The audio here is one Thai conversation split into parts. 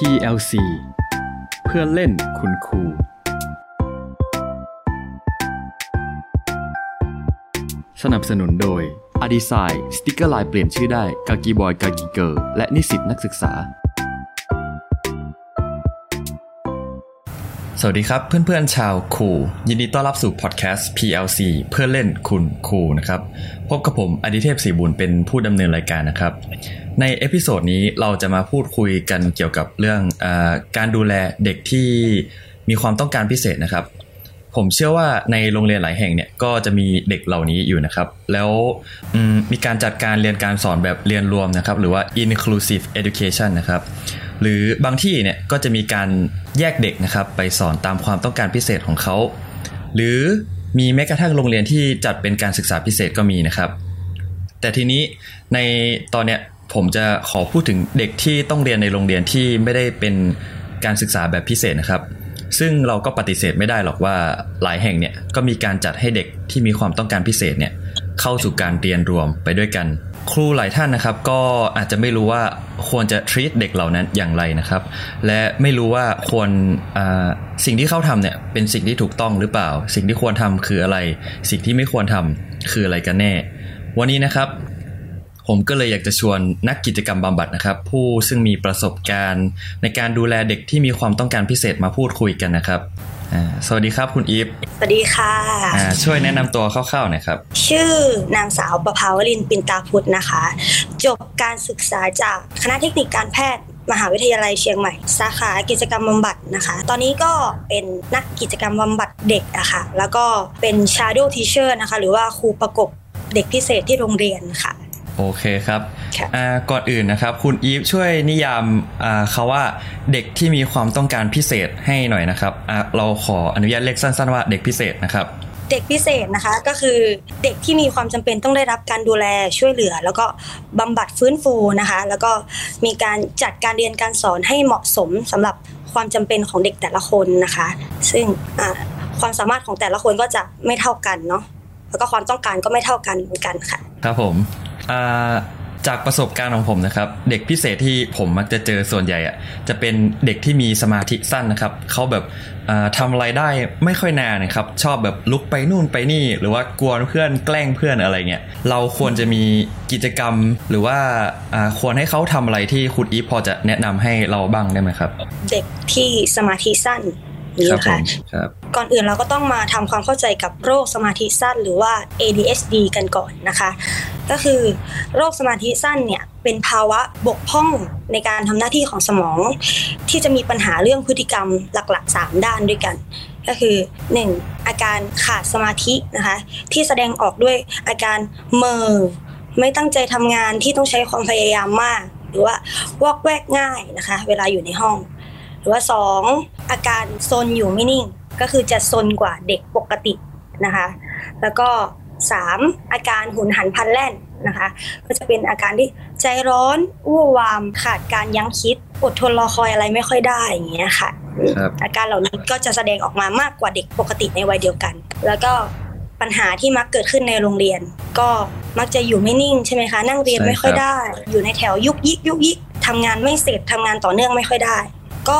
PLC เพื่อเล่นคุณครู สนับสนุนโดย a d e s i g n สติกเกอร์ลายเปลี่ยนชื่อได้กากีบอยกากีเกอร์และนิสิตนักศึกษา สวัสดีครับเพื่อนๆชาวคูยินดีต้อนรับสู่พอดแคสต์ PLC เพื่อเล่นคุณคูนะครับ พบกับผมอดิเทพศรีบุญเป็นผู้ดำเนินรายการนะครับ ใน episode นี้เราจะมาพูดคุยกันเกี่ยวกับเรื่องอการดูแลเด็กที่มีความต้องการพิเศษนะครับ ผมเชื่อว่าในโรงเรียนหลายแห่งเนี่ยก็จะมีเด็กเหล่านี้อยู่นะครับ แล้วมีการจัดการเรียนการสอนแบบเรียนรวมนะครับ หรือว่า inclusive education นะครับ หรือบางที่เนี่ยก็จะมีการแยกเด็กนะครับไปสอนตามความต้องการพิเศษของเขา หรือมีแม้กระทั่งโรงเรียนที่จัดเป็นการศึกษาพิเศษก็มีนะครับ แต่ทีนี้ในตอนเนี้ย ผมจะขอพูดถึงเด็กที่ต้องเรียนในโรงเรียนที่ไม่ได้เป็นการศึกษาแบบพิเศษนะครับ ซึ่งเราก็ปฏิเสธไม่ได้หรอกว่าหลายแห่งเนี่ยก็มีการจัดให้เด็กที่มีความต้องการพิเศษเนี่ยเข้าสู่การเรียนรวมไปด้วยกัน ครูหลายท่านนะครับ ก็อาจจะไม่รู้ว่าควรจะ treat เด็กเหล่านั้นอย่างไรนะครับ และไม่รู้ว่าควรสิ่งที่เขาทำเนี่ยเป็นสิ่งที่ถูกต้องหรือเปล่า สิ่งที่ควรทำคืออะไร สิ่งที่ไม่ควรทำคืออะไรกันแน่ วันนี้นะครับ ผมก็เลยอยากจะชวนนักกิจกรรมบำบัดนะครับ ผู้ซึ่งมีประสบการณ์ ในการดูแลเด็กที่มีความต้องการพิเศษมาพูดคุยกันนะครับสวัสดีครับคุณอีฟ สวัสดีค่ะช่วยแนะนำตัวคร่าวๆหน่อยครับ ชื่อนางสาวประภาวรินปินตาพุทธนะคะ จบการศึกษาจากคณะเทคนิคการแพทย์มหาวิทยาลัยเชียงใหม่ สาขากิจกรรมบำบัดนะคะ ตอนนี้ก็เป็นนักกิจกรรมบำบัดเด็กอะคะ่ะ แล้วก็เป็น shadow teacher นะคะ หรือว่าครูประกบเด็กพิเศษที่โรงเรียนค่ะ โอเคครับก่อนอื่นนะครับ คุณอีฟช่วยนิยามเขาว่าเด็กที่มีความต้องการพิเศษให้หน่อยนะครับ เราขออนุญาตเรียกสั้นๆว่าเด็กพิเศษนะครับ เด็กพิเศษนะคะก็คือเด็กที่มีความจำเป็นต้องได้รับการดูแลช่วยเหลือ แล้วก็บำบัดฟื้นฟูนะคะ แล้วก็มีการจัดการเรียนการสอนให้เหมาะสมสำหรับความจำเป็นของเด็กแต่ละคนนะคะ ซึ่งความสามารถของแต่ละคนก็จะไม่เท่ากันเนาะแล้วก็ความต้องการก็ไม่เท่ากันเหมือนกันค่ะ ครับผม จากประสบการณ์ของผมนะครับ เด็กพิเศษที่ผมมักจะเจอส่วนใหญ่อะจะเป็นเด็กที่มีสมาธิสั้นนะครับเขาแบบทำอะไรได้ไม่ค่อยนานนะครับ ชอบแบบลุกไปนู่นไปนี่ หรือว่ากวนเพื่อนแกล้งเพื่อนอะไรเงี้ยเราควรจะมีกิจกรรมหรือว่าควรให้เขาทำอะไรที่คุณอีฟพอจะแนะนำให้เราบ้างได้ไหมครับ เด็กที่สมาธิสั้น นี้ค่ะก่อนอื่นเราก็ต้องมาทำความเข้าใจกับโรคสมาธิสั้นหรือว่า ADHD กันก่อนนะคะ ก็คือโรคสมาธิสั้นเนี่ยเป็นภาวะบกพร่องในการทำหน้าที่ของสมอง ที่จะมีปัญหาเรื่องพฤติกรรมหลักๆ 3 ด้านด้วยกันก็คือ 1. อาการขาดสมาธินะคะที่แสดงออกด้วยอาการเมอไม่ตั้งใจทำงานที่ต้องใช้ความพยายามมาก หรือว่าวอกแวกง่ายนะคะ เวลาอยู่ในห้อง รือว่า 2 อาการซนอยู่ไม่นิ่ง ก็คือจะซนกว่าเด็กปกตินะคะ แล้วก็ 3. อาการหุนหันพันแล่นนะคะ ก็จะเป็นอาการที่ใจร้อนอู้วามขาดการยั้งคิด อดทนรอคอยอะไรไม่ค่อยได้อย่างเงี้ยค่ะ อาการเหล่านี้ก็จะแสดงออกมามากกว่าเด็กปกติในวัยเดียวกัน แล้วก็ปัญหาที่มักเกิดขึ้นในโรงเรียน ก็มักจะอยู่ไม่นิ่งใช่ไหมคะ นั่งเรียนไม่ค่อยได้ อยู่ในแถวยุกยิกยุกยิกทำงานไม่เสร็จทำงานต่อเนื่องไม่ค่อยได้ ก็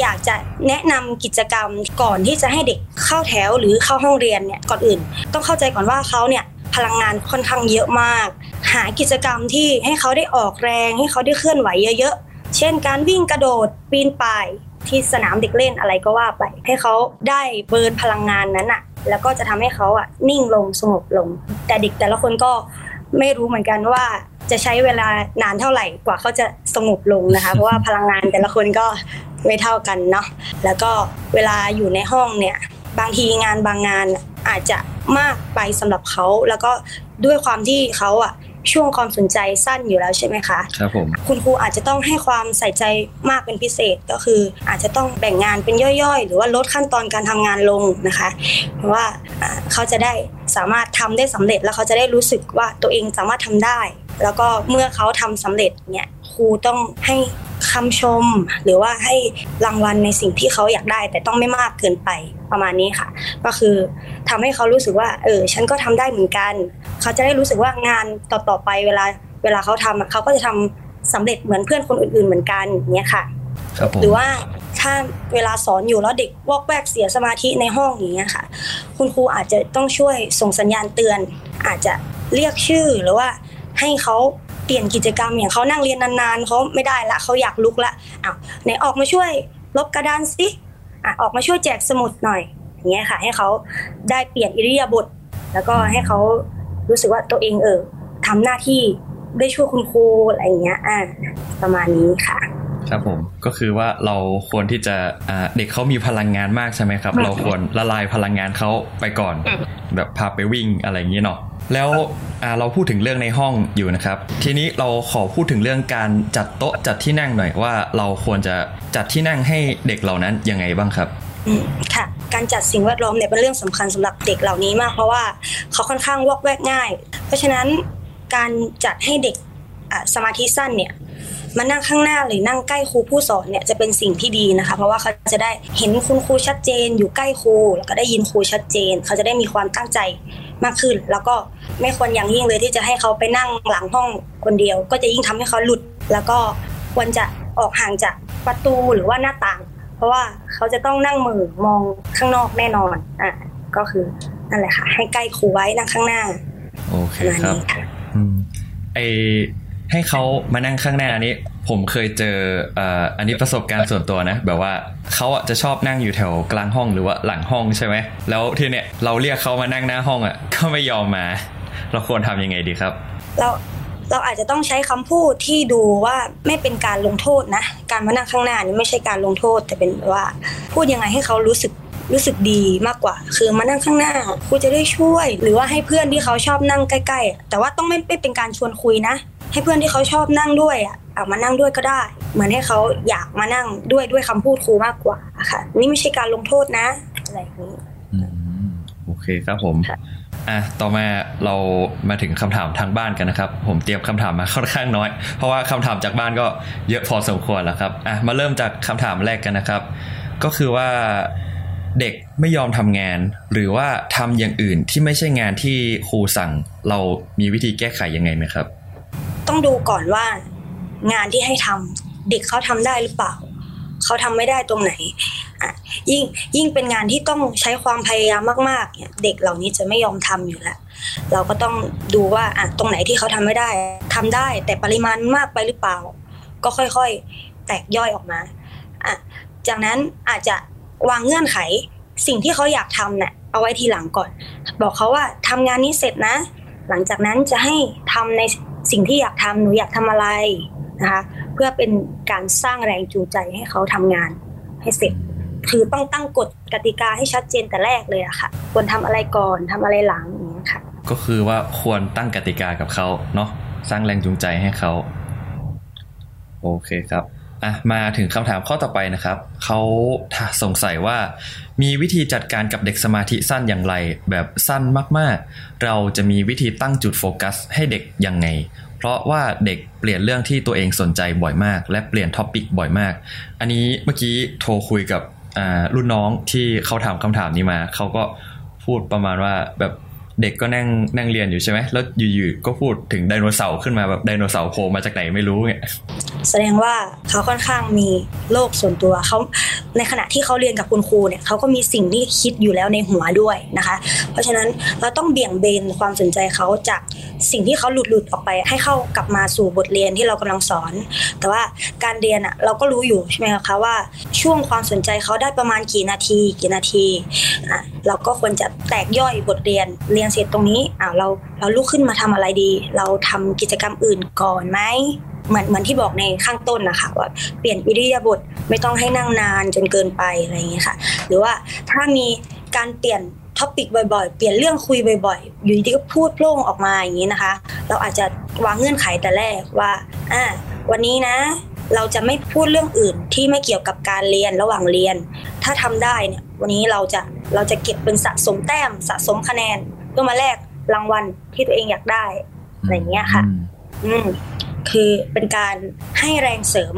อยากจะแนะนำกิจกรรมก่อนที่จะให้เด็กเข้าแถวหรือเข้าห้องเรียนเนี่ยก่อนอื่น ต้องเข้าใจก่อนว่าเขาเนี่ยพลังงานค่อนข้างเยอะมาก หากิจกรรมที่ให้เขาได้ออกแรง ให้เขาได้เคลื่อนไหวเยอะๆ เช่น การวิ่งกระโดดปีนป่ายที่สนามเด็กเล่นอะไรก็ว่าไป ให้เขาได้เบิร์นพลังงานนั้นอะแล้วก็จะทำให้เขาอะนิ่งลงสงบลง แต่เด็กแต่ละคนก็ ไม่รู้เหมือนกันว่าจะใช้เวลานานเท่าไหร่กว่าเขาจะสงบลงนะคะ เพราะว่าพลังงานแต่ละคนก็ไม่เท่ากันเนาะแล้วก็เวลาอยู่ในห้องเนี่ยบางทีงานบางงานอาจจะมากไปสำหรับเขาแล้วก็ด้วยความที่เขาอะ ช่วงความสนใจสั้นอยู่แล้วใช่ไหมคะครับผมคุณครูอาจจะต้องให้ความใส่ใจมากเป็นพิเศษก็คือ อาจจะต้องแบ่งงานเป็นย่อยๆ หรือว่าลดขั้นตอนการทำงานลงนะคะ เพราะว่าเขาจะได้สามารถทำได้สำเร็จแล้วเขาจะได้รู้สึกว่าตัวเองสามารถทำได้ แล้วก็เมื่อเขาทำสำเร็จเนี่ยครูต้องให้คำชมหรือว่าให้รางวัลในสิ่งที่เขาอยากได้ แต่ต้องไม่มากเกินไป ประมาณนี้ค่ะ ก็คือทำให้เขารู้สึกว่า เออ ฉันก็ทำได้เหมือนกัน เขาจะได้รู้สึกว่างานต่อๆไปเวลาเวลาเขาทำเขาก็จะทำสำเร็จเหมือนเพื่อนคนอื่นๆเหมือนกันเนี้ยค่ะหรือว่าถ้าเวลาสอนอยู่แล้วเด็กวอกแวกเสียสมาธิในห้องอย่างเงี้ยค่ะ คุณครูอาจจะต้องช่วยส่งสัญญาณเตือน อาจจะเรียกชื่อหรือว่าให้เขาเปลี่ยนกิจกรรมอย่างเขานั่งเรียนนานๆเขาไม่ได้ละเขาอยากลุกละอ้าวไหนออกมาช่วยลบกระดานสิ อะออกมาช่วยแจกสมุดหน่อยอย่างเงี้ยค่ะ ให้เขาได้เปลี่ยนอิริยาบถแล้วก็ให้เขารู้สึกว่าตัวเองเออทำหน้าที่ได้ช่วยคุณครูอะไรอย่างเงี้ยอ่าประมาณนี้ค่ะ ครับผมก็คือว่าเราควรที่จะเด็กเขามีพลังงานมากใช่ไหมครับ เราควรละลายพลังงานเขาไปก่อน แบบพาไปวิ่งอะไรอย่างนี้เนาะแล้วเราพูดถึงเรื่องในห้องอยู่นะครับ ทีนี้เราขอพูดถึงเรื่องการจัดโต๊ะจัดที่นั่งหน่อยว่าเราควรจะจัดที่นั่งให้เด็กเหล่านั้นยังไงบ้างครับค่ะการจัดสิ่งแวดล้อมเนี่ยเป็นเรื่องสำคัญสำหรับเด็กเหล่านี้มาก เพราะว่าเขาค่อนข้างวอกแวกง่าย เพราะฉะนั้นการจัดให้เด็กสมาธิสั้นเนี่ย มานั่งข้างหน้าหรือนั่งใกล้ครูผู้สอนเนี่ยจะเป็นสิ่งที่ดีนะคะ เพราะว่าเขาจะได้เห็นคุณครูชัดเจน อยู่ใกล้ครูแล้วก็ได้ยินครูชัดเจน เขาจะได้มีความตั้งใจมากขึ้น แล้วก็ไม่ควรอย่างยิ่งเลยที่จะให้เขาไปนั่งหลังห้องคนเดียว ก็จะยิ่งทำให้เขาหลุด แล้วก็ควรจะออกห่างจากประตูหรือว่าหน้าต่าง เพราะว่าเขาจะต้องนั่งมือมองข้างนอกแน่นอนอะก็คือนั่นแหละค่ะ ให้ใกล้ครูไว้นั่งข้างหน้าโอเคครับไอ ให้เขามานั่งข้างหน้าอันนี้ ผมเคยเจออันนี้ประสบการณ์ส่วนตัวนะ แบบว่าเขาอะจะชอบนั่งอยู่แถวกลางห้องหรือว่าหลังห้องใช่ไหมแล้วทีเนี้ยเราเรียกเขามานั่งหน้าห้องอะก็ไม่ยอมมา เราควรทำยังไงดีครับ เราเราอาจจะต้องใช้คำพูดที่ดูว่าไม่เป็นการลงโทษนะ การมานั่งข้างหน้านี่ไม่ใช่การลงโทษ แต่เป็นว่าพูดยังไงให้เขารู้สึกรู้สึกดีมากกว่า คือมานั่งข้างหน้าครูจะได้ช่วย หรือว่าให้เพื่อนที่เขาชอบนั่งใกล้ ๆ แต่ว่าต้องไม่ไม่เป็นการชวนคุยนะ ให้เพื่อนที่เขาชอบนั่งด้วยอะเอามานั่งด้วยก็ได้ เหมือนให้เขาอยากมานั่งด้วยด้วยคำพูดครูมากกว่าค่ะ นี่ไม่ใช่การลงโทษนะอะไรอย่างนี้โอเคครับผมอะต่อมาเรามาถึงคำถามทางบ้านกันนะครับ ผมเตรียมคำถามมาค่อนข้างน้อย เพราะว่าคำถามจากบ้านก็เยอะพอสมควรแล้วครับอะมาเริ่มจากคำถามแรกกันนะครับ ก็คือว่าเด็กไม่ยอมทำงาน หรือว่าทำอย่างอื่นที่ไม่ใช่งานที่ครูสั่ง เรามีวิธีแก้ไขยังไงไหมครับ ต้องดูก่อนว่างานที่ให้ทำเด็กเขาทำได้หรือเปล่า เขาทำไม่ได้ตรงไหนอะยิ่งยิ่งเป็นงานที่ต้องใช้ความพยายามมากๆเนี่ยเด็กเหล่านี้จะไม่ยอมทำอยู่แล้วเราก็ต้องดูว่าอะตรงไหนที่เขาทำไม่ได้ทำได้ แต่ปริมาณมากไปหรือเปล่า ก็ค่อยๆ แตกย่อยออกมาอะจากนั้นอาจจะวางเงื่อนไขสิ่งที่เขาอยากทำเนี่ยเอาไว้ทีหลังก่อน บอกเขาว่าทำงานนี้เสร็จนะ หลังจากนั้นจะให้ทำใน สิ่งที่อยากทำหนูอยากทำอะไรนะคะเพื่อเป็นการสร้างแรงจูงใจให้เขาทำงานให้เสร็จ คือต้องตั้งกฎกติกาให้ชัดเจนแต่แรกเลยอะค่ะ ควรทำอะไรก่อนทำอะไรหลังอย่างนี้ค่ะ ก็คือว่าควรตั้งกติกากับเขาเนาะสร้างแรงจูงใจให้เขา โอเคครับ อะมาถึงคำถามข้อต่อไปนะครับ เขาสงสัยว่า มีวิธีจัดการกับเด็กสมาธิสั้นอย่างไร แบบสั้นมากๆ เราจะมีวิธีตั้งจุดโฟกัส ให้เด็กยังไง เพราะว่าเด็กเปลี่ยนเรื่องที่ตัวเองสนใจบ่อยมาก และเปลี่ยน topic บ่อยมาก อันนี้เมื่อกี้โทรคุยกับรุ่นน้องที่เขาถามคำถามนี้มา เขาก็พูดประมาณว่าแบบ เด็กก็นั่งนั่งเรียนอยู่ใช่ไหมแล้วอยู่ๆก็พูดถึงไดโนเสาร์ขึ้นมาแบบไดโนเสาร์โผล่มาจากไหนไม่รู้เนี่ยแสดงว่าเขาค่อนข้างมีโลกส่วนตัวเขาในขณะที่เขาเรียนกับคุณครูเนี่ยเขาก็มีสิ่งที่คิดอยู่แล้วในหัวด้วยนะคะ เพราะฉะนั้นเราต้องเบี่ยงเบนความสนใจเขาจากสิ่งที่เขาหลุดหลุดออกไป ให้เข้ากลับมาสู่บทเรียนที่เรากำลังสอน แต่ว่าการเรียนอะเราก็รู้อยู่ใช่ไหมคะว่าช่วงความสนใจเขาได้ประมาณกี่นาที กี่นาทีอะเราก็ควรจะแตกย่อยบทเรียนเรียนเสร็จตรงนี้อ่าเราเราลุกขึ้นมาทำอะไรดี เราทำกิจกรรมอื่นก่อนไหมเหมือนเหมือนที่บอกในข้างต้นนะคะว่าเปลี่ยนอิริยาบถไม่ต้องให้นั่งนานจนเกินไปอะไรอย่างเงี้ยค่ะ หรือว่าถ้ามีการเปลี่ยน topic บ่อยๆ เปลี่ยนเรื่องคุยบ่อยๆ อยู่ดีก็พูดโพล่งออกมาอย่างนี้นะคะ เราอาจจะวางเงื่อนไขแต่แรกว่าอ่าวันนี้นะ เราจะไม่พูดเรื่องอื่นที่ไม่เกี่ยวกับการเรียนระหว่างเรียน ถ้าทำได้เนี่ยวันนี้เราจะเราจะเก็บเป็นสะสมแต้มสะสมคะแนน เพื่อมาแลกรางวัลที่ตัวเองอยากได้อะไรเงี้ยค่ะ อืมคือเป็นการให้แรงเสริม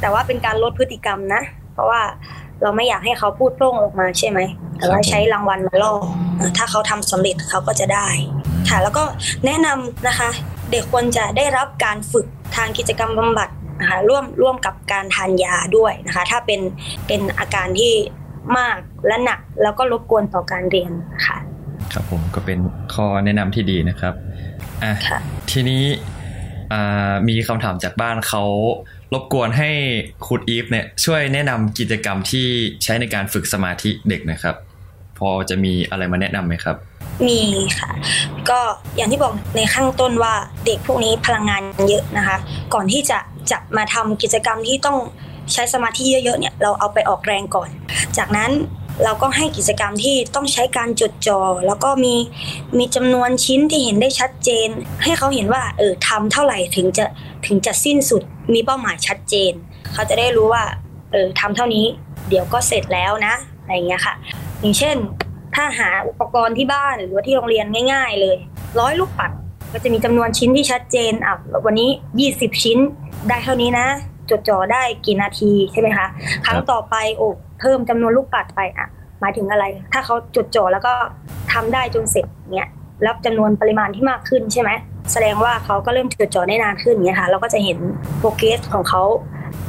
แต่ว่าเป็นการลดพฤติกรรมนะ เพราะว่าเราไม่อยากให้เขาพูดโปร่งออกมาใช่ไหม แต่ว่าใช้รางวัลมาล่อ ถ้าเขาทำสำเร็จเขาก็จะได้ ค่ะ แล้วก็แนะนำนะคะ เด็กควรจะได้รับการฝึกทางกิจกรรมบำบัดนะคะร่วมร่วมกับการทานยาด้วยนะคะ ถ้าเป็นเป็นอาการที่มากและหนักแล้วก็รบกวนต่อการเรียนค่ะ ครับผมก็เป็นข้อแนะนำที่ดีนะครับอะทีนี้มีคำถามจากบ้านเขารบกวนให้คุณอีฟเนี่ยช่วยแนะนำกิจกรรมที่ใช้ในการฝึกสมาธิเด็กนะครับ พอจะมีอะไรมาแนะนำไหมครับ มีค่ะ ก็อย่างที่บอกในข้างต้นว่าเด็กพวกนี้พลังงานเยอะนะคะ ก่อนที่จะจะมาทำกิจกรรมที่ต้องใช้สมาธิเยอะๆเนี่ยเราเอาไปออกแรงก่อน จากนั้น เราก็ให้กิจกรรมที่ต้องใช้การจดจอ่อแล้วก็มีมีจำนวนชิ้นที่เห็นได้ชัดเจน ให้เขาเห็นว่าเออทำเท่าไหร่ถึงจะถึงจะสิ้นสุดมีเป้าหมายชัดเจน เขาจะได้รู้ว่าเออทำเท่านี้ เดี๋ยวก็เสร็จแล้วนะอะไรเงี้ยค่ะ อย่างเช่น ถ้าหาอุปกรณ์ที่บ้านหรือว่าที่โรงเรียนง่าย ๆ เลยร้อยลูกปัดก็จะมีจำนวนชิ้นที่ชัดเจนอะวันนี้ 20 ชิ้นได้เท่านี้นะ จดจ่อได้กี่นาทีใช่ไหมคะ ครั้งต่อไปโอ้เพิ่มจำนวนลูกปัดไปอะหมายถึงอะไร ถ้าเขาจดจ่อแล้วก็ทำได้จนเสร็จเนี้ยรับจำนวนปริมาณที่มากขึ้นใช่ไหมแสดงว่าเขาก็เริ่มจดจ่อได้นานขึ้นเนี้ยค่ะเราก็จะเห็นโปรเกสของเขา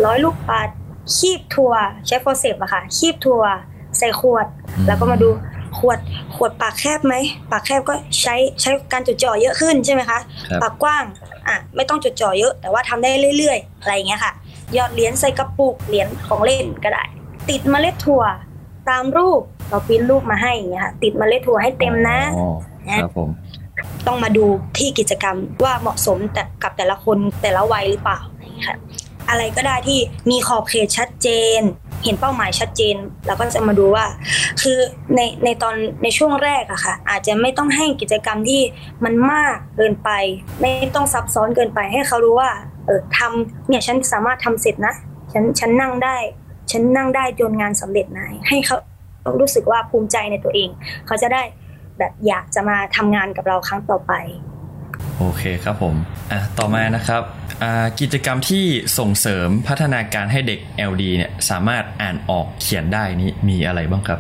ร้อยลูกปัดคีบทัวใช้โฟเซปอะค่ะคีบทัวใส่ขวด แล้วก็มาดูขวดขวดปากแคบไหมปากแคบก็ใช้ใช้การจดจ่อเยอะขึ้นใช่ไหมคะ ปากกว้างอะไม่ต้องจดจ่อเยอะ แต่ว่าทำได้เรื่อย ๆ อะไรอย่างเงี้ยค่ะ ยอดเหรียญใส่กระปุกเหรียญของเล่นก็ได้ ติดเมล็ดถั่วตามรูปเราพิมพ์รูปมาให้อย่างเงี้ยค่ะ ติดเมล็ดถั่วให้เต็มนะครับผมต้องมาดูที่กิจกรรมว่าเหมาะสมแต่กับแต่ละคนแต่ละวัยหรือเปล่าค่ะอะไรก็ได้ที่มีขอบเขตชัดเจน เห็นเป้าหมายชัดเจนเราก็จะมาดูว่า คือในในตอนในช่วงแรกอะค่ะ อาจจะไม่ต้องให้กิจกรรมที่มันมากเกินไป ไม่ต้องซับซ้อนเกินไปให้เขารู้ว่า เออทำเนี่ยฉันสามารถทำเสร็จนะฉันฉันนั่งได้ ฉันนั่งได้จนงานสำเร็จนายให้เขารู้สึกว่าภูมิใจในตัวเอง เขาจะได้แบบอยากจะมาทำงานกับเราครั้งต่อไป โอเคครับผมอะต่อมานะครับกิจกรรมที่ส่งเสริมพัฒนาการให้เด็ก LD เนี่ยสามารถอ่านออกเขียนได้นี้มีอะไรบ้างครับ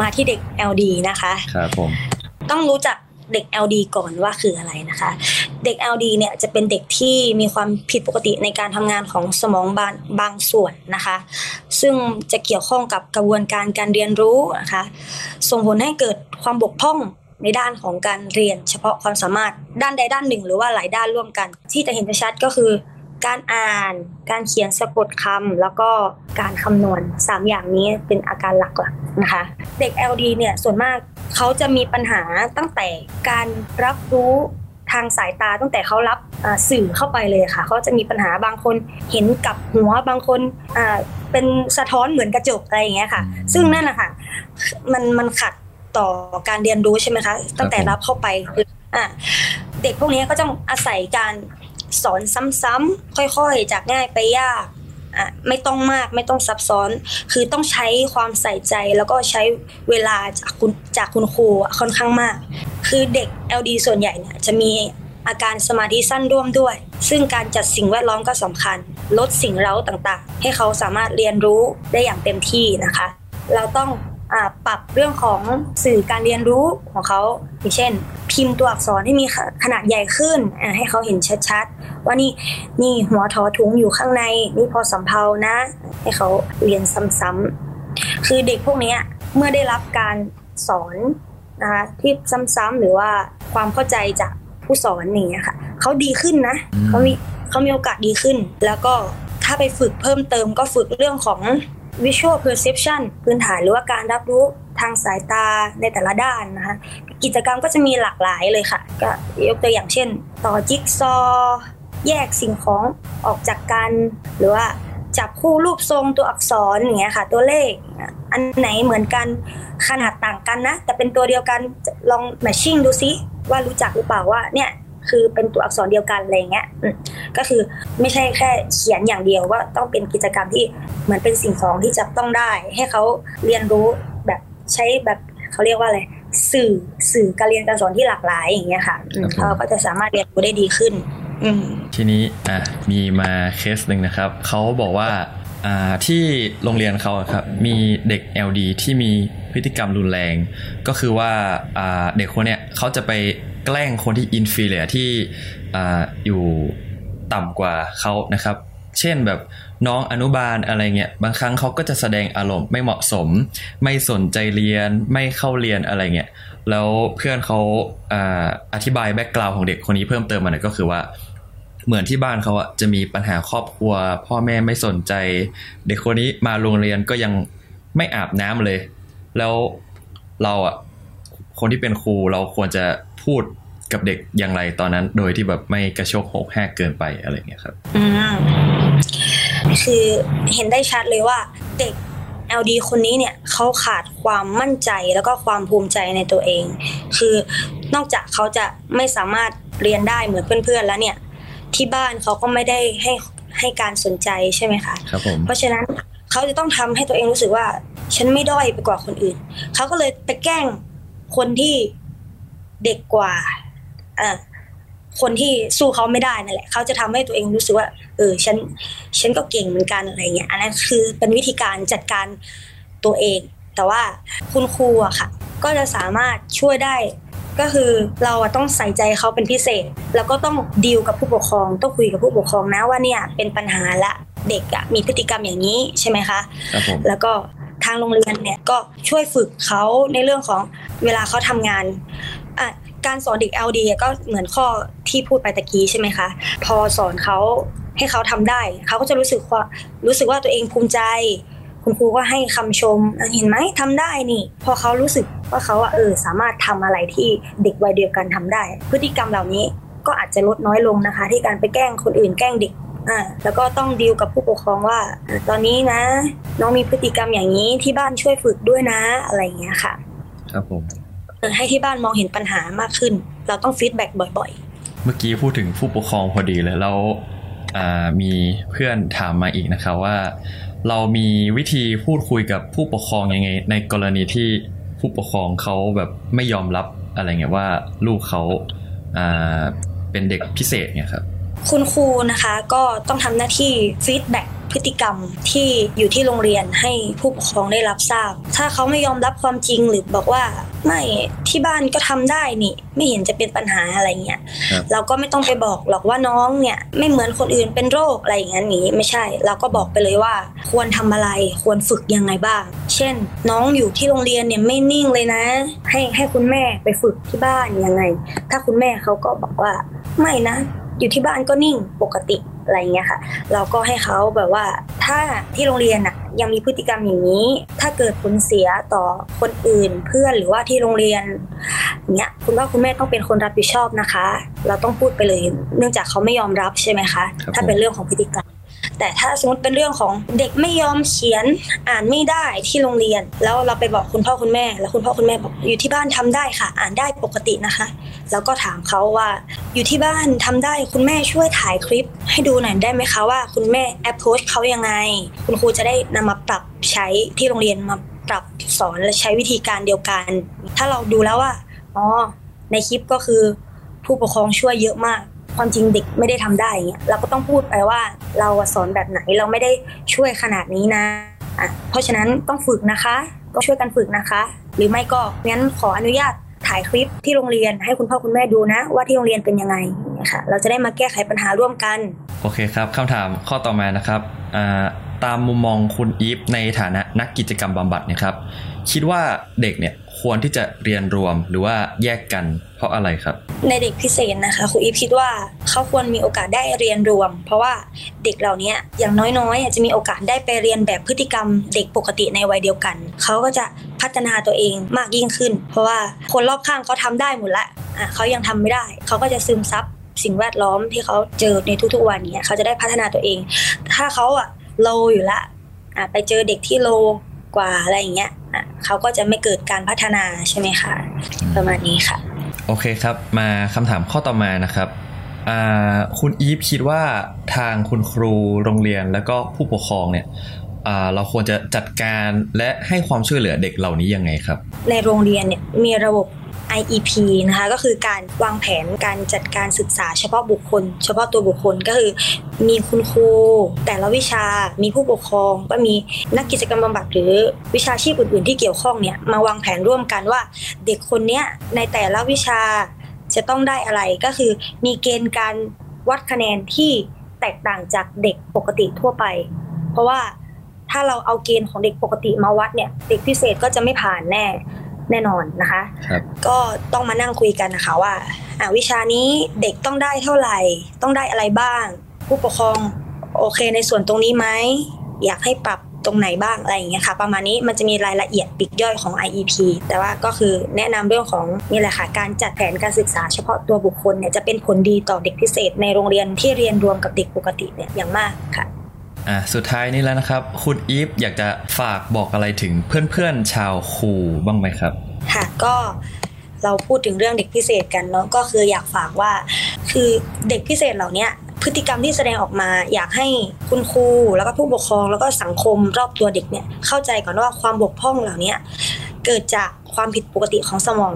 มาที่เด็ก LD นะคะ ครับผม ต้องรู้จัก เด็ก LD ก่อนว่าคืออะไรนะคะ เด็ก LD เนี่ยจะเป็นเด็กที่มีความผิดปกติในการทำงานของสมองบางบางส่วนนะคะ ซึ่งจะเกี่ยวข้องกับกระบวนการการเรียนรู้นะคะส่งผลให้เกิดความบกพร่องในด้านของการเรียนเฉพาะความสามารถด้านใดด้านหนึ่ง หรือว่าหลายด้านร่วมกัน ที่จะเห็นชัดก็คือ การอ่าน การเขียนสะกดคำแล้วก็การคำนวณ 3 อย่างนี้เป็นอาการหลักๆนะคะ เด็ก LD เนี่ยส่วนมากเขาจะมีปัญหาตั้งแต่การรับรู้ทางสายตาตั้งแต่เขารับสื่อเข้าไปเลยค่ะเขาจะมีปัญหาบางคนเห็นกับหัวบางคนเป็นสะท้อนเหมือนกระจกอะไรอย่างเงี้ยค่ะ ซึ่งนั่นแหละค่ะมันมันขัดต่อการเรียนรู้ใช่ไหมคะ ตั้งแต่รับเข้าไปอ่าเด็กพวกนี้ก็ต้องอาศัยการ สอนซ้ำๆค่อยๆ จากง่ายไปยากอะไม่ต้องมากไม่ต้องซับซ้อน คือต้องใช้ความใส่ใจแล้วก็ใช้เวลาจากคุณจากคุณครูค่อนข้างมาก คือเด็ก LD ส่วนใหญ่เนี่ยจะมีอาการสมาธิสั้นร่วมด้วย ซึ่งการจัดสิ่งแวดล้อมก็สำคัญ ลดสิ่งเร้าต่างๆ ให้เขาสามารถเรียนรู้ได้อย่างเต็มที่นะคะ เราต้อง ปรับเรื่องของสื่อการเรียนรู้ของเขาอย่างเช่น พิมพ์ตัวอักษรให้มีขนาดใหญ่ขึ้นให้เขาเห็นชัดๆ ว่านี่นี่หัวทอถุงอยู่ข้างในนี่พอสำเพานะ ให้เขาเรียนซ้ำๆคือเด็กพวกนี้เมื่อได้รับการสอนนะคะที่ซ้ำๆหรือว่าความเข้าใจจากผู้สอนนี่ค่ะเขาดีขึ้นนะเขามีเขามีโอกาสดีขึ้น แล้วก็ถ้าไปฝึกเพิ่มเติมก็ฝึกเรื่องของ visual perception พื้นฐานหรือว่าการรับรู้ทางสายตาในแต่ละด้านนะคะกิจกรรมก็จะมีหลากหลายเลยค่ะก็ยกตัวอย่างเช่น ต่อจิ๊กซอ แยกสิ่งของออกจากกัน หรือว่าจับคู่รูปทรงตัวอักษรอย่างเงี้ยค่ะ ตัวเลขอันไหนเหมือนกันขนาดต่างกันนะ แต่เป็นตัวเดียวกันลองแมชชิ่งดูซิว่ารู้จักหรือเปล่าว่าเนี่ย คือเป็นตัวอักษรเดียวกันอะไรเงี้ยก็คือไม่ใช่แค่เขียนอย่างเดียวว่าต้องเป็นกิจกรรมที่เหมือนเป็นสิ่งของที่จับต้องได้ ให้เขาเรียนรู้แบบใช้แบบเขาเรียกว่าอะไรสื่อสื่อการเรียนการสอนที่หลากหลายอย่างเงี้ยค่ะเขาก็จะสามารถเรียนรู้ได้ดีขึ้นทีนี้อะมีมาเคสหนึ่งนะครับเขาบอกว่าอ่าที่โรงเรียนเขาครับมีเด็ก LD ที่มีพฤติกรรมรุนแรง ก็คือว่าอ่าเด็กคนเนี้ยเขาจะไป แกล้งคนที่อินฟีเลียที่อยู่ต่ำกว่าเขานะครับ เช่นแบบน้องอนุบาลอะไรเงี้ย บางครั้งเขาก็จะแสดงอารมณ์ไม่เหมาะสม ไม่สนใจเรียน ไม่เข้าเรียนอะไรเงี้ย แล้วเพื่อนเขาออธิบายแบ็กกราวของเด็กคนนี้เพิ่มเติมมาหน่อยก็คือว่าเหมือนที่บ้านเขาอะจะมีปัญหาครอบครัว พ่อแม่ไม่สนใจ เด็กคนนี้มาโรงเรียนก็ยังไม่อาบน้ำเลย แล้วเราอะคนที่เป็นครูเราควรจะ พูดกับเด็กอย่างไรตอนนั้น โดยที่แบบไม่กระโชกโหกแหกเกินไปอะไรเงี้ยครับอืมคือเห็นได้ชัดเลยว่าเด็ก LD คนนี้เนี่ยเขาขาดความมั่นใจแล้วก็ความภูมิใจในตัวเอง คือนอกจากเขาจะไม่สามารถเรียนได้เหมือนเพื่อนๆแล้วเนี่ย ที่บ้านเขาก็ไม่ได้ให้ให้การสนใจใช่ไหมคะครับผมเพราะฉะนั้นเขาจะต้องทำให้ตัวเองรู้สึกว่า ฉันไม่ด้อยไปกว่าคนอื่นเขาก็เลยไปแกล้งคนที่ เด็กกว่าอ่าคนที่สู้เขาไม่ได้นั่นแหละ เขาจะทำให้ตัวเองรู้สึกว่า เออ ฉัน ฉันก็เก่งเหมือนกันอะไรเงี้ย อันนั้นคือเป็นวิธีการจัดการตัวเอง แต่ว่าคุณครูอะค่ะ ก็จะสามารถช่วยได้ ก็คือเราต้องใส่ใจเขาเป็นพิเศษ แล้วก็ต้องดีลกับผู้ปกครอง ต้องคุยกับผู้ปกครองนะว่าเนี่ยเป็นปัญหาละเด็กอะมีพฤติกรรมอย่างนี้ใช่ไหมคะ แล้วก็ทางโรงเรียนเนี่ยก็ช่วยฝึกเขาในเรื่องของเวลาเขาทำงานอะ การสอนเด็ก LD ก็เหมือนข้อที่พูดไปตะกี้ใช่ไหมคะ พอสอนเขาให้เขาทำได้ เขาก็จะรู้สึกว่ารู้สึกว่าตัวเองภูมิใจ คุณครูก็ให้คำชมเห็นไหมทำได้นี่ พอเขารู้สึกว่าเขาเออสามารถทำอะไรที่เด็กวัยเดียวกันทำได้ พฤติกรรมเหล่านี้ก็อาจจะลดน้อยลงนะคะ ที่การไปแกล้งคนอื่นแกล้งเด็กอ่าแล้วก็ต้องดีลกับผู้ปกครองว่า ตอนนี้นะ น้องมีพฤติกรรมอย่างนี้ที่บ้านช่วยฝึกด้วยนะอะไรอย่างเงี้ยค่ะ ครับผม ให้ที่บ้านมองเห็นปัญหามากขึ้น เราต้อง feedback บ่อยๆ เมื่อกี้พูดถึงผู้ปกครองพอดีเลยแล้วมีเพื่อนถามมาอีกนะคะว่า เรามีวิธีพูดคุยกับผู้ปกครองยังไง ในกรณีที่ผู้ปกครองเขาแบบไม่ยอมรับอะไรเงี้ยว่าลูกเขาเป็นเด็กพิเศษเนี่ยครับ คุณครูนะคะก็ต้องทำหน้าที่ฟีดแบ็ก พฤติกรรมที่อยู่ที่โรงเรียนให้ผู้ปกครองได้รับทราบ ถ้าเขาไม่ยอมรับความจริงหรือบอกว่าไม่ที่บ้านก็ทำได้นี่ ไม่เห็นจะเป็นปัญหาอะไรเงี้ยเราก็ไม่ต้องไปบอกหรอกว่าน้องเนี่ยไม่เหมือนคนอื่นเป็นโรคอะไรอย่างนี้ไม่ใช่ เราก็บอกไปเลยว่า ควรทำอะไรควรฝึกยังไงบ้าง เช่น น้องอยู่ที่โรงเรียนเนี่ยไม่นิ่งเลยนะ ให้ให้คุณแม่ไปฝึกที่บ้านยังไง ถ้าคุณแม่เขาก็บอกว่าไม่นะ อยู่ที่บ้านก็นิ่งปกติอะไรเงี้ยค่ะ เราก็ให้เขาแบบว่าถ้าที่โรงเรียนอะยังมีพฤติกรรมอย่างนี้ ถ้าเกิดผลเสียต่อคนอื่นเพื่อนหรือว่าที่โรงเรียนเนี้ยคุณพ่อคุณแม่ต้องเป็นคนรับผิดชอบนะคะ เราต้องพูดไปเลย เนื่องจากเขาไม่ยอมรับใช่ไหมคะ ถ้าเป็นเรื่องของพฤติกรรม แต่ถ้าสมมติเป็นเรื่องของเด็กไม่ยอมเขียนอ่านไม่ได้ที่โรงเรียน แล้วเราไปบอกคุณพ่อคุณแม่ แล้วคุณพ่อคุณแม่บอกอยู่ที่บ้านทำได้ค่ะ อ่านได้ปกตินะคะ แล้วก็ถามเขาว่าอยู่ที่บ้านทำได้คุณแม่ช่วยถ่ายคลิป ให้ดูหน่อยได้ไหมคะว่าคุณแม่แอปโพสเขายังไง คุณครูจะได้นำมาปรับใช้ที่โรงเรียนมาปรับสอนและใช้วิธีการเดียวกัน ถ้าเราดูแล้วว่าอ๋อในคลิปก็คือผู้ปกครองช่วยเยอะมาก ความจริงเด็กไม่ได้ทำได้เงี้ยเราก็ต้องพูดไปว่าเราสอนแบบไหนเราไม่ได้ช่วยขนาดนี้นะอะเพราะฉะนั้นต้องฝึกนะคะ ก็ช่วยกันฝึกนะคะ หรือไม่ก็งั้นขออนุญาตถ่ายคลิปที่โรงเรียนให้คุณพ่อคุณแม่ดูนะ ว่าที่โรงเรียนเป็นยังไงนะคะเราจะได้มาแก้ไขปัญหาร่วมกัน โอเคครับคำถามข้อต่อมานะครับตามมุมมองคุณอีฟในฐานะนักกิจกรรมบำบัดเนี่ยครับคิดว่าเด็กเนี่ย ควรที่จะเรียนรวมหรือว่าแยกกันเพราะอะไรครับ ในเด็กพิเศษนะคะครูอีฟคิดว่าเขาควรมีโอกาสได้เรียนรวม เพราะว่าเด็กเหล่านี้อย่างน้อยๆจะมีโอกาสได้ไปเรียนแบบพฤติกรรม เด็กปกติในวัยเดียวกันเขาก็จะพัฒนาตัวเองมากยิ่งขึ้น เพราะว่าคนรอบข้างเขาทำได้หมดละอะเขายังทำไม่ได้เขาก็จะซึมซับสิ่งแวดล้อมที่เขาเจอในทุกๆวันนี้เขาจะได้พัฒนาตัวเอง ถ้าเขาอะโลอยู่ละอะไปเจอเด็กที่โลกว่าอะไรอย่างเงี้ย เขาก็จะไม่เกิดการพัฒนาใช่ไหมคะประมาณนี้ค่ะ โอเคครับ มาคำถามข้อต่อมานะครับคุณอีฟคิดว่าทางคุณครูโรงเรียนแล้วก็ผู้ปกครองเนี่ย เราควรจะจัดการและให้ความช่วยเหลือเด็กเหล่านี้ยังไงครับ ในโรงเรียนเนี่ยมีระบบ IEP นะคะก็คือการวางแผนการจัดการศึกษาเฉพาะบุคคล เฉพาะตัวบุคคลก็คือมีคุณครู แต่ละวิชามีผู้ปกครอง ก็มีนักกิจกรรมบำบัดหรือวิชาชีพอื่นๆที่เกี่ยวข้องเนี่ยมาวางแผนร่วมกันว่า เด็กคนเนี้ยในแต่ละวิชาจะต้องได้อะไรก็คือมีเกณฑ์การวัดคะแนนที่แตกต่างจากเด็กปกติทั่วไป เพราะว่า ถ้าเราเอาเกณฑ์ของเด็กปกติมาวัดเนี่ย เด็กพิเศษก็จะไม่ผ่านแน่แน่นอนนะคะ ก็ต้องมานั่งคุยกันนะคะว่าวิชานี้เด็กต้องได้เท่าไหร่ ต้องได้อะไรบ้าง ผู้ปกครองโอเคในส่วนตรงนี้ไหมอยากให้ปรับตรงไหนบ้างอะไรอย่างเงี้ยค่ะ ประมาณนี้มันจะมีรายละเอียดปิกย่อยของ IEP แต่ว่าก็คือแนะนำเรื่องของนี่แหละค่ะการจัดแผนการศึกษาเฉพาะตัวบุคคลเนี่ยจะเป็นผลดีต่อเด็กพิเศษในโรงเรียนที่เรียนรวมกับเด็กปกติเนี่ยอย่างมากค่ะ อะสุดท้ายนี้แล้วนะครับ คุณอีฟอยากจะฝากบอกอะไรถึงเพื่อนๆชาวครูบ้างไหมครับ ค่ะก็เราพูดถึงเรื่องเด็กพิเศษกันเนาะก็คืออยากฝากว่า คือเด็กพิเศษเหล่านี้พฤติกรรมที่แสดงออกมา อยากให้คุณครูแล้วก็ผู้ปกครองแล้วก็สังคมรอบตัวเด็กเนี่ยเข้าใจก่อนว่าความบกพร่องเหล่านี้เกิดจากความผิดปกติของสมอง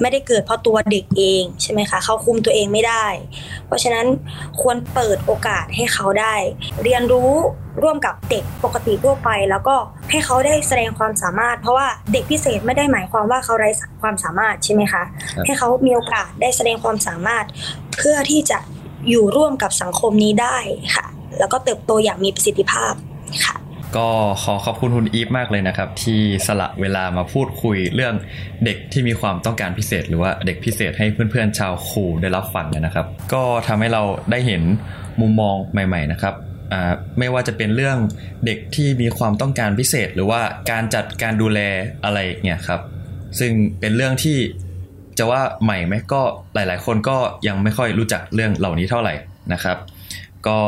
ไม่ได้เกิดเพราะตัวเด็กเองใช่ไหมคะเขาคุมตัวเองไม่ได้ เพราะฉะนั้นควรเปิดโอกาสให้เขาได้ เรียนรู้ร่วมกับเด็กปกติทั่วไป แล้วก็ให้เขาได้แสดงความสามารถ เพราะว่าเด็กพิเศษไม่ได้หมายความว่าเขาไร้ความสามารถใช่ไหมคะให้เขามีโอกาสได้แสดงความสามารถ เพื่อที่จะอยู่ร่วมกับสังคมนี้ได้ค่ะ แล้วก็เติบโตอย่างมีประสิทธิภาพค่ะ ก็ขอขอบคุณคุณอีฟมากเลยนะครับ ที่สละเวลามาพูดคุยเรื่องเด็กที่มีความต้องการพิเศษ หรือว่าเด็กพิเศษให้เพื่อนๆชาวครูได้รับฟังนะครับ ก็ทำให้เราได้เห็นมุมมองใหม่ ๆ นะครับไม่ว่าจะเป็นเรื่องเด็กที่มีความต้องการพิเศษ หรือว่าการจัดการดูแลอะไรเนี่ยครับ ซึ่งเป็นเรื่องที่จะว่าใหม่ไหมก็หลาย ๆ คนก็ยังไม่ค่อยรู้จักเรื่องเหล่านี้เท่าไหร่นะครับ ก็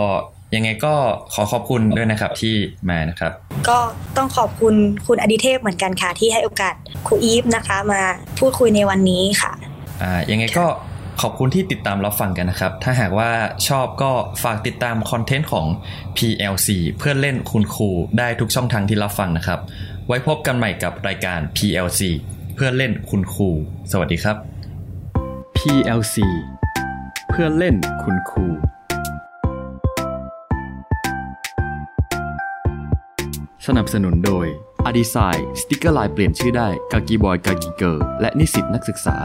ยังไงก็ขอขอบคุณด้วยนะครับที่มานะครับ ก็ต้องขอบคุณคุณอดิเทพเหมือนกันค่ะ ที่ให้โอกาสครูอีฟนะคะ มาพูดคุยในวันนี้ค่ะอ่ายังไงก็ขอบคุณที่ติดตามรับฟังกันนะครับ ถ้าหากว่าชอบก็ฝากติดตามคอนเทนต์ของ PLC เพื่อเล่นคุณครูได้ทุกช่องทางที่รับฟังนะครับ ไว้พบกันใหม่กับรายการ PLC เพื่อเล่นคุณครู สวัสดีครับ PLC เพื่อเล่นคุณครู สนับสนุนโดยอดีไซน์สติกเกอร์ลายเปลี่ยนชื่อได้กากีบอยกากีเกอร์และนิสิตนักศึกษา